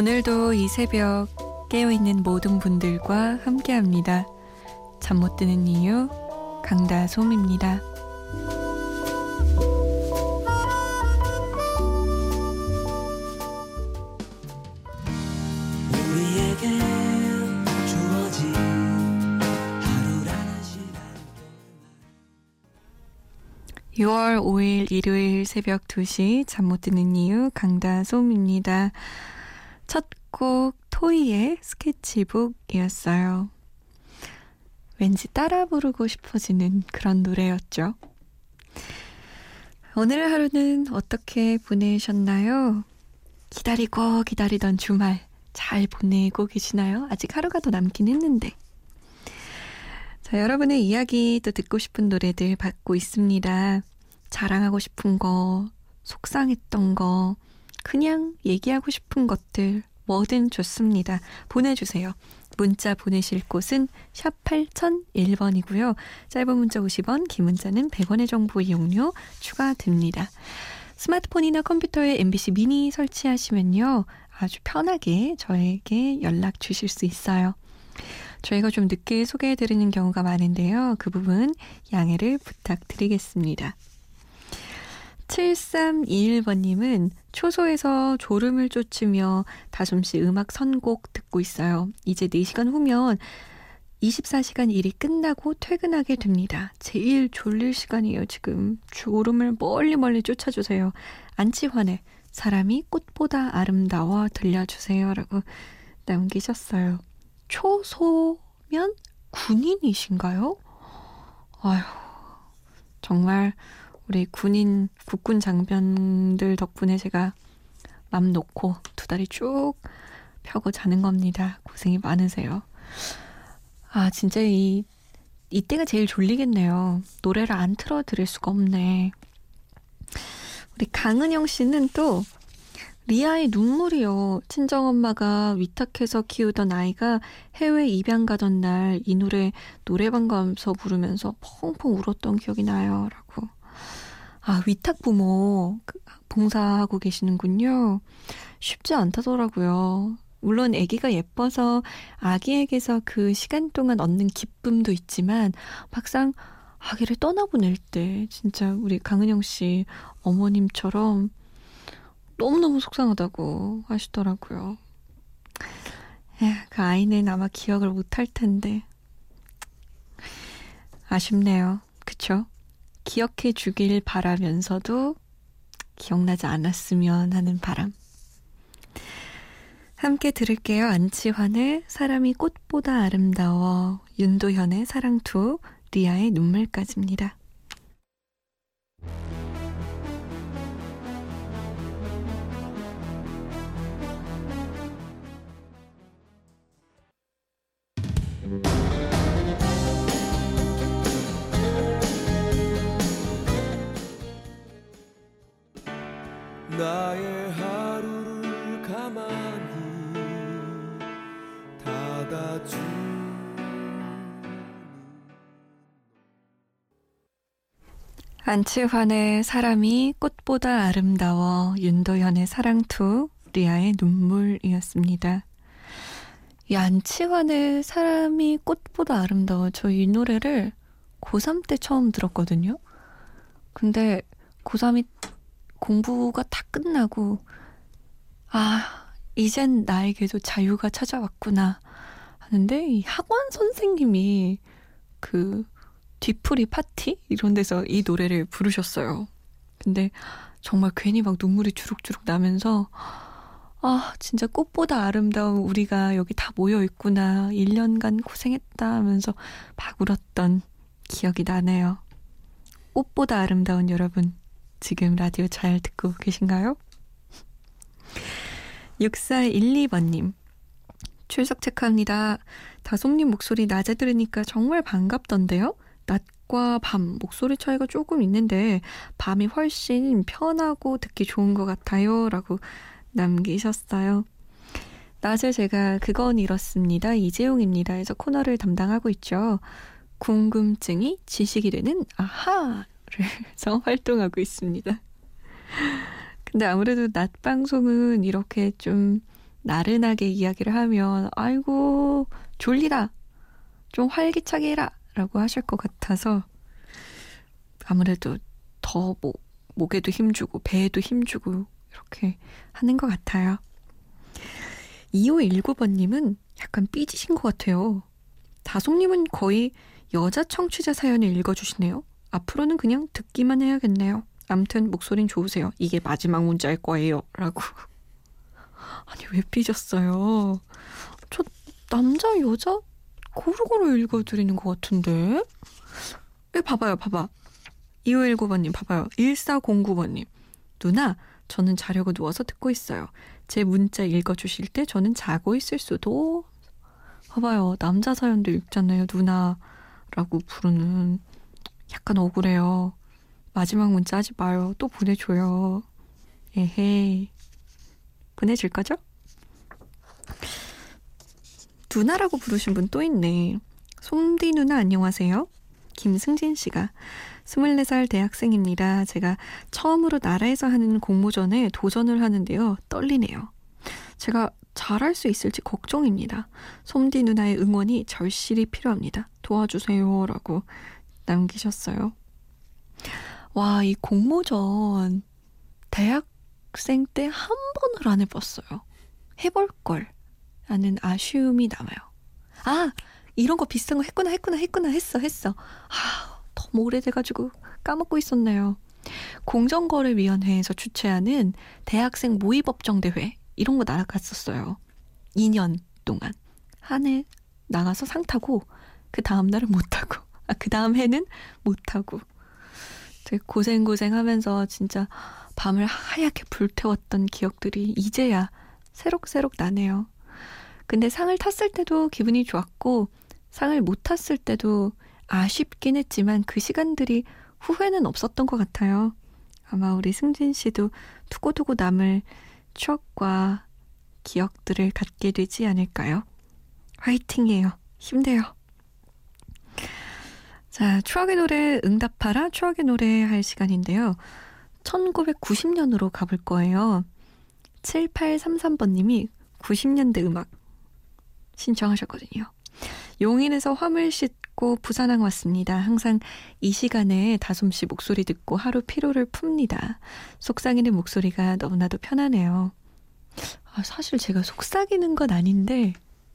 오늘도 이 새벽 깨어있는 모든 분들과 함께 합니다. 잠 못 드는 이유, 강다솜입니다. 우리에게 주어진 하루라는 시간 6월 5일 일요일 새벽 2시 잠 못 드는 이유 강다솜입니다. 첫 곡 토이의 스케치북이었어요. 왠지 따라 부르고 싶어지는 그런 노래였죠. 오늘 하루는 어떻게 보내셨나요? 기다리고 기다리던 주말 잘 보내고 계시나요? 아직 하루가 더 남긴 했는데. 자, 여러분의 이야기 또 듣고 싶은 노래들 받고 있습니다. 자랑하고 싶은 거, 속상했던 거, 그냥 얘기하고 싶은 것들 뭐든 좋습니다. 보내주세요. 문자 보내실 곳은 샵 8001번이고요. 짧은 문자 50원, 긴 문자는 100원의 정보 이용료 추가됩니다. 스마트폰이나 컴퓨터에 MBC 미니 설치하시면요. 아주 편하게 저에게 연락 주실 수 있어요. 저희가 좀 늦게 소개해드리는 경우가 많은데요. 그 부분 양해를 부탁드리겠습니다. 7321번님은 초소에서 졸음을 쫓으며 다솜씨 음악 선곡 듣고 있어요. 이제 4시간 후면 24시간 일이 끝나고 퇴근하게 됩니다. 제일 졸릴 시간이에요, 지금. 졸음을 멀리 멀리 쫓아주세요. 안치환의 사람이 꽃보다 아름다워 들려주세요. 라고 남기셨어요. 초소면 군인이신가요? 아휴, 정말 우리 군인, 국군 장병들 덕분에 제가 맘 놓고 두 다리 쭉 펴고 자는 겁니다. 고생이 많으세요. 아, 진짜 이, 이때가 제일 졸리겠네요. 노래를 안 틀어 드릴 수가 없네. 우리 강은영 씨는 또 리아의 눈물이요. 친정엄마가 위탁해서 키우던 아이가 해외 입양 가던 날 이 노래 노래방 가면서 부르면서 펑펑 울었던 기억이 나요. 라고. 아, 위탁 부모 그, 봉사하고 계시는군요. 쉽지 않다더라고요. 물론 아기가 예뻐서 아기에게서 그 시간 동안 얻는 기쁨도 있지만 막상 아기를 떠나보낼 때 진짜 우리 강은영 씨 어머님처럼 너무너무 속상하다고 하시더라고요. 에휴, 그 아이는 아마 기억을 못할 텐데 아쉽네요. 그쵸? 기억해 주길 바라면서도 기억나지 않았으면 하는 바람. 함께 들을게요. 안치환의 사람이 꽃보다 아름다워, 윤도현의 사랑투, 리아의 눈물까지입니다. 나의 하루를 가만히 닫아주 안치환의 사람이 꽃보다 아름다워 윤도현의 사랑투 리아의 눈물이었습니다. 이 안치환의 사람이 꽃보다 아름다워 저 이 노래를 고3 때 처음 들었거든요. 근데 고3이 공부가 다 끝나고, 아, 이젠 나에게도 자유가 찾아왔구나 하는데, 이 학원 선생님이 그 뒤풀이 파티? 이런 데서 이 노래를 부르셨어요. 근데 정말 괜히 막 눈물이 주룩주룩 나면서, 아, 진짜 꽃보다 아름다운 우리가 여기 다 모여 있구나. 1년간 고생했다 하면서 막 울었던 기억이 나네요. 꽃보다 아름다운 여러분, 지금 라디오 잘 듣고 계신가요? 6412번님. 출석 체크합니다. 다솜님 목소리 낮에 들으니까 정말 반갑던데요? 낮과 밤 목소리 차이가 조금 있는데 밤이 훨씬 편하고 듣기 좋은 것 같아요. 라고 남기셨어요. 낮에 제가 그건 이렇습니다. 이재용입니다. 에서 코너를 담당하고 있죠. 궁금증이 지식이 되는 아하 해 서 활동하고 있습니다. 근데 아무래도 낮 방송은 이렇게 좀 나른하게 이야기를 하면 아이고 졸리다 좀 활기차게 해라 라고 하실 것 같아서 아무래도 더 뭐, 목에도 힘주고 배에도 힘주고 이렇게 하는 것 같아요. 2519번님은 약간 삐지신 것 같아요. 다솜님은 거의 여자 청취자 사연을 읽어주시네요. 앞으로는 그냥 듣기만 해야겠네요. 암튼 목소린 좋으세요. 이게 마지막 문자일 거예요. 라고. 아니 왜 삐졌어요? 저 남자 여자 고루고루 읽어드리는 것 같은데? 왜 봐봐요 봐봐. 2519번님 봐봐요. 1409번님. 누나 저는 자려고 누워서 듣고 있어요. 제 문자 읽어주실 때 저는 자고 있을 수도. 봐봐요. 남자 사연도 읽잖아요. 누나라고 부르는. 약간 억울해요. 마지막 문자 하지 마요. 또 보내줘요. 에헤이. 보내줄 거죠? 누나라고 부르신 분 또 있네. 솜디 누나 안녕하세요. 김승진 씨가 24살 대학생입니다. 제가 처음으로 나라에서 하는 공모전에 도전을 하는데요. 떨리네요. 제가 잘할 수 있을지 걱정입니다. 솜디 누나의 응원이 절실히 필요합니다. 도와주세요. 라고 남기셨어요. 와, 이 공모전 대학생 때 한 번을 안 해봤어요. 해볼 걸. 라는 아쉬움이 남아요. 아! 이런 거 비슷한 거 했구나, 했구나, 했구나, 했어, 했어. 아, 너무 오래돼가지고 까먹고 있었네요. 공정거래위원회에서 주최하는 대학생 모의법정대회, 이런 거 나갔었어요. 2년 동안. 한 해 나가서 상 타고, 그 다음 날은 못 타고, 아, 그 다음 해는 못 타고. 되게 고생고생 하면서 진짜 밤을 하얗게 불태웠던 기억들이 이제야 새록새록 나네요. 근데 상을 탔을 때도 기분이 좋았고, 상을 못 탔을 때도 아쉽긴 했지만 그 시간들이 후회는 없었던 것 같아요. 아마 우리 승진 씨도 두고두고 남을 추억과 기억들을 갖게 되지 않을까요? 화이팅이에요. 힘내요. 자, 추억의 노래 응답하라 추억의 노래 할 시간인데요. 1990년으로 가볼 거예요. 7833번님이 90년대 음악 신청하셨거든요. 용인에서 화물 싣고 부산항 왔습니다. 항상 이 시간에 다솜 씨 목소리 듣고 하루 피로를 풉니다. 속삭이는 목소리가 너무나도 편하네요. 아, 사실 제가 속삭이는 건 아닌데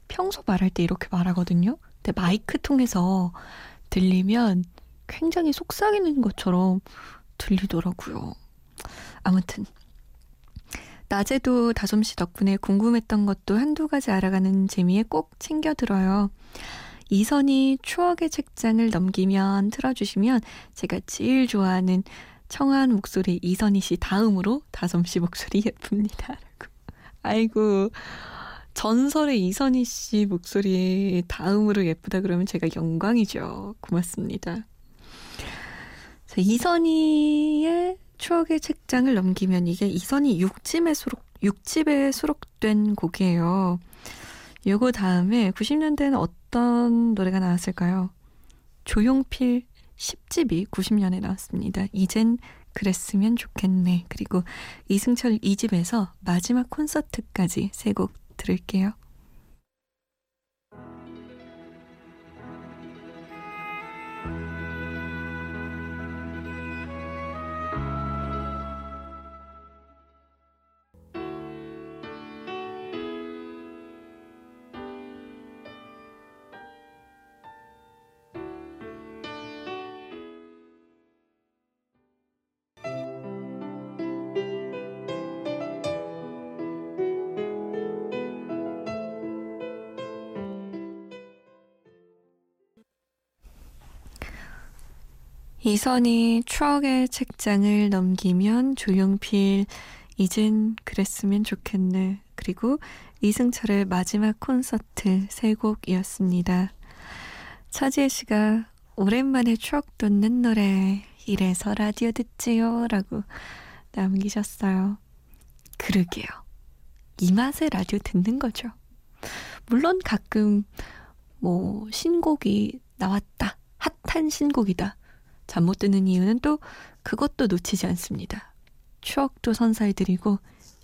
평소 말할 때 이렇게 말하거든요. 근데 마이크 통해서 들리면 굉장히 속삭이는 것처럼 들리더라고요. 아무튼 낮에도 다솜 씨 덕분에 궁금했던 것도 한두 가지 알아가는 재미에 꼭 챙겨 들어요. 이선이 추억의 책장을 넘기면 틀어주시면 제가 제일 좋아하는 청아한 목소리 이선희 씨 다음으로 다솜 씨 목소리 예쁩니다. 아이고 전설의 이선희 씨 목소리 다음으로 예쁘다 그러면 제가 영광이죠. 고맙습니다. 자, 이선희의 추억의 책장을 넘기면 이게 이선희 6집에 수록 6집에 수록된 곡이에요. 요거 다음에 90년대에는 어떤 노래가 나왔을까요? 조용필 10집이 90년에 나왔습니다. 이젠 그랬으면 좋겠네. 그리고 이승철 2집에서 마지막 콘서트까지 세곡 들을게요. 이선이 추억의 책장을 넘기면 조용필 이젠 그랬으면 좋겠네. 그리고 이승철의 마지막 콘서트 세 곡이었습니다. 차지혜 씨가 오랜만에 추억 돋는 노래 이래서 라디오 듣지요 라고 남기셨어요. 그러게요. 이 맛에 라디오 듣는 거죠. 물론 가끔 뭐 신곡이 나왔다. 핫한 신곡이다. 잠 못 드는 이유는 또 그것도 놓치지 않습니다. 추억도 선사해드리고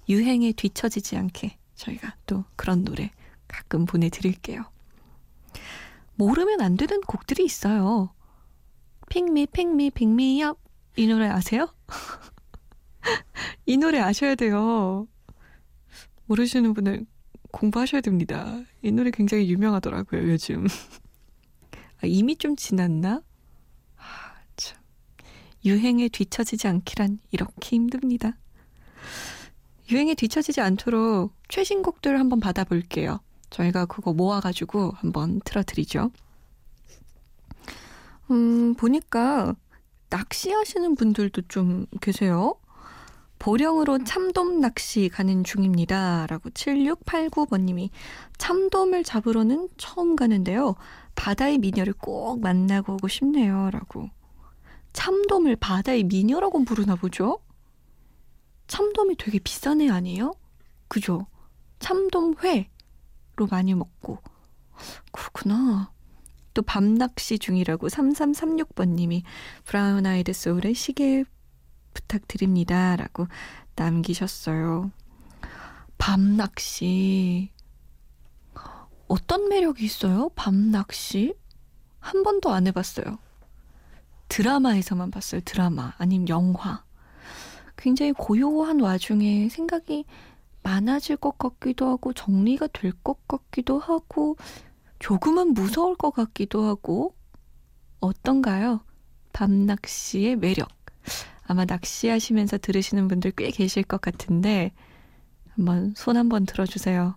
유행에 뒤처지지 않게 저희가 또 그런 노래 가끔 보내드릴게요. 모르면 안 되는 곡들이 있어요. 핑미, 핑미, 핑미업. 이 노래 아세요? 이 노래 아셔야 돼요. 모르시는 분은 공부하셔야 됩니다. 이 노래 굉장히 유명하더라고요, 요즘. 아, 이미 좀 지났나? 유행에 뒤처지지 않기란 이렇게 힘듭니다. 유행에 뒤처지지 않도록 최신곡들 한번 받아볼게요. 저희가 그거 모아가지고 한번 틀어드리죠. 음, 보니까 낚시하시는 분들도 좀 계세요. 보령으로 참돔 낚시 가는 중입니다. 라고 7689번님이 참돔을 잡으러는 처음 가는데요. 바다의 미녀를 꼭 만나고 오고 싶네요. 라고. 참돔을 바다의 미녀라고 부르나 보죠? 참돔이 되게 비싼 애 아니에요? 그죠? 참돔회로 많이 먹고. 그렇구나. 또 밤낚시 중이라고 3336번님이 브라운 아이드 소울의 시계 부탁드립니다. 라고 남기셨어요. 밤낚시. 어떤 매력이 있어요? 밤낚시? 한 번도 안 해봤어요. 드라마에서만 봤어요. 드라마. 아니면 영화. 굉장히 고요한 와중에 생각이 많아질 것 같기도 하고 정리가 될 것 같기도 하고 조금은 무서울 것 같기도 하고 어떤가요? 밤낚시의 매력. 아마 낚시하시면서 들으시는 분들 꽤 계실 것 같은데 한번 손 한번 들어주세요.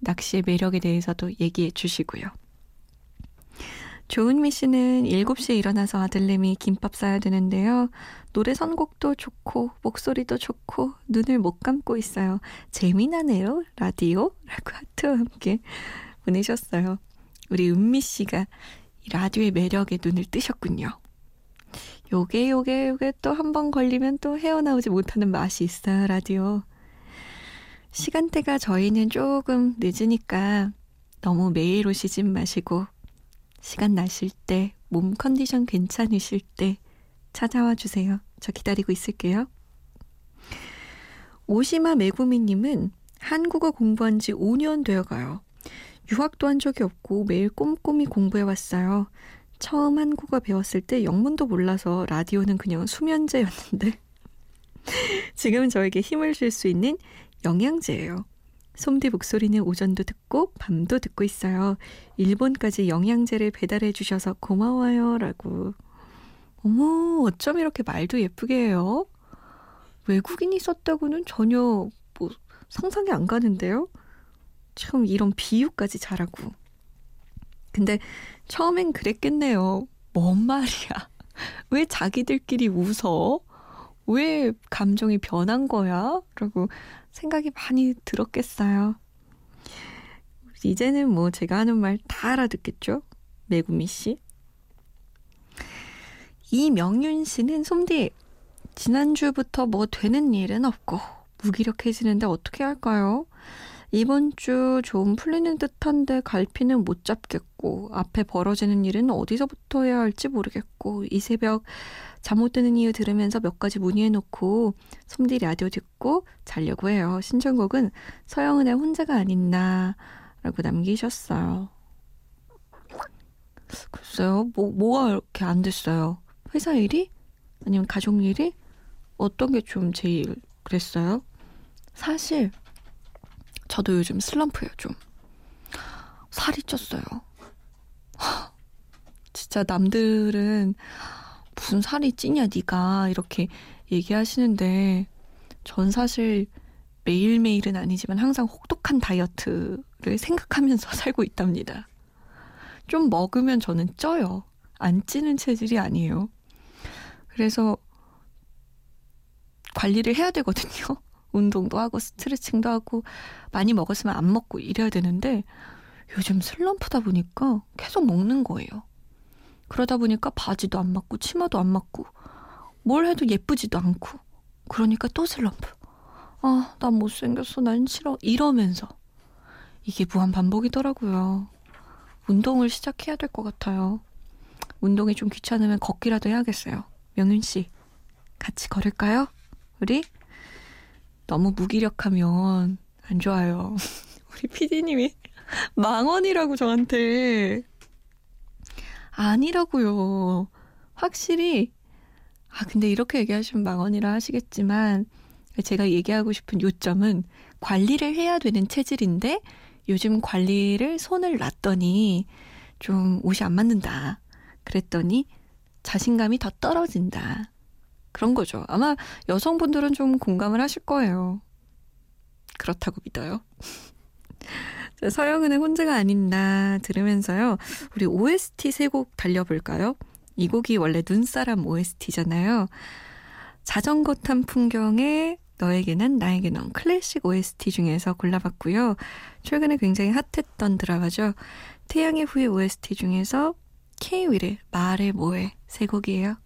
낚시의 매력에 대해서도 얘기해 주시고요. 조은미 씨는 7시에 일어나서 아들내미 김밥 싸야 되는데요. 노래 선곡도 좋고 목소리도 좋고 눈을 못 감고 있어요. 재미나네요. 라디오? 라고 하트와 함께 보내셨어요. 우리 은미 씨가 라디오의 매력에 눈을 뜨셨군요. 요게 요게 요게 또 한 번 걸리면 또 헤어나오지 못하는 맛이 있어요, 라디오. 시간대가 저희는 조금 늦으니까 너무 매일 오시지 마시고 시간 나실 때, 몸 컨디션 괜찮으실 때 찾아와 주세요. 저 기다리고 있을게요. 오시마 메구미님은 한국어 공부한 지 5년 되어 가요. 유학도 한 적이 없고 매일 꼼꼼히 공부해 왔어요. 처음 한국어 배웠을 때 영문도 몰라서 라디오는 그냥 수면제였는데 지금은 저에게 힘을 줄 수 있는 영양제예요. 솜디 목소리는 오전도 듣고 밤도 듣고 있어요. 일본까지 영양제를 배달해 주셔서 고마워요. 라고. 어머, 어쩜 이렇게 말도 예쁘게 해요? 외국인이 썼다고는 전혀 뭐 상상이 안 가는데요? 참 이런 비유까지 잘하고. 근데 처음엔 그랬겠네요. 뭔 말이야. 왜 자기들끼리 웃어? 왜 감정이 변한 거야? 라고 생각이 많이 들었겠어요. 이제는 뭐 제가 하는 말 다 알아듣겠죠? 매구미 씨. 이명윤 씨는 솜디 지난주부터 뭐 되는 일은 없고 무기력해지는데 어떻게 할까요? 이번 주 좀 풀리는 듯한데 갈피는 못 잡겠고 앞에 벌어지는 일은 어디서부터 해야 할지 모르겠고 이 새벽 잠 못 드는 이유 들으면서 몇 가지 문의해놓고 솜디 라디오 듣고 자려고 해요. 신청곡은 서영은의 혼자가 아닌 나 라고 남기셨어요. 글쎄요. 뭐, 뭐가 이렇게 안 됐어요? 회사 일이? 아니면 가족 일이? 어떤 게 좀 제일 그랬어요? 사실 저도 요즘 슬럼프예요, 좀. 살이 쪘어요. 진짜 남들은 무슨 살이 찌냐, 네가 이렇게 얘기하시는데 전 사실 매일매일은 아니지만 항상 혹독한 다이어트를 생각하면서 살고 있답니다. 좀 먹으면 저는 쪄요. 안 찌는 체질이 아니에요. 그래서 관리를 해야 되거든요. 운동도 하고 스트레칭도 하고 많이 먹었으면 안 먹고 이래야 되는데 요즘 슬럼프다 보니까 계속 먹는 거예요. 그러다 보니까 바지도 안 맞고 치마도 안 맞고 뭘 해도 예쁘지도 않고 그러니까 또 슬럼프. 아, 난 못생겼어. 난 싫어. 이러면서 이게 무한 반복이더라고요. 운동을 시작해야 될 것 같아요. 운동이 좀 귀찮으면 걷기라도 해야겠어요. 명윤 씨, 같이 걸을까요? 우리? 너무 무기력하면 안 좋아요. 우리 피디님이 망언이라고 저한테. 아니라고요. 확실히, 아, 근데 이렇게 얘기하시면 망언이라 하시겠지만, 제가 얘기하고 싶은 요점은 관리를 해야 되는 체질인데, 요즘 관리를 손을 놨더니 좀 옷이 안 맞는다. 그랬더니 자신감이 더 떨어진다. 그런 거죠. 아마 여성분들은 좀 공감을 하실 거예요. 그렇다고 믿어요. 서영은의 혼자가 아닌다 들으면서요. 우리 OST 세 곡 달려볼까요? 이 곡이 원래 눈사람 OST잖아요. 자전거 탄 풍경에 너에게 는 나에게 넌 클래식 OST 중에서 골라봤고요. 최근에 굉장히 핫했던 드라마죠. 태양의 후예 OST 중에서 K-윌의 말해 뭐해 세 곡이에요.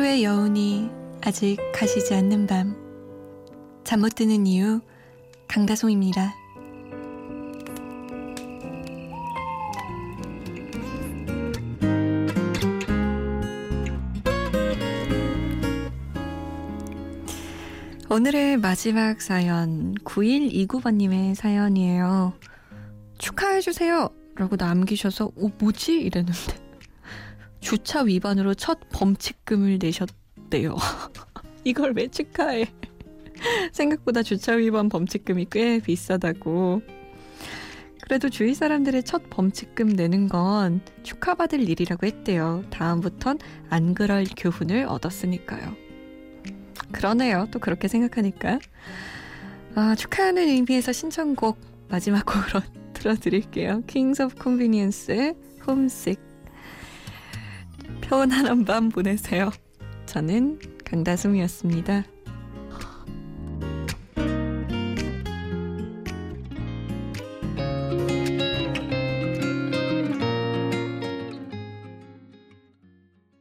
하루의 여운이 아직 가시지 않는 밤. 잠 못 드는 이유, 강다송입니다. 오늘의 마지막 사연, 9129번님의 사연이에요. 축하해주세요! 라고 남기셔서, 오, 뭐지? 이랬는데. 주차 위반으로 첫 범칙금을 내셨대요. 이걸 왜 축하해? 생각보다 주차 위반 범칙금이 꽤 비싸다고. 그래도 주위 사람들의 첫 범칙금 내는 건 축하받을 일이라고 했대요. 다음부턴 안 그럴 교훈을 얻었으니까요. 그러네요. 또 그렇게 생각하니까. 아, 축하하는 의미에서 신청곡 마지막 곡으로 들어드릴게요. Kings of Convenience, Homesick. 편안한 밤 보내세요. 저는 강다솜이었습니다.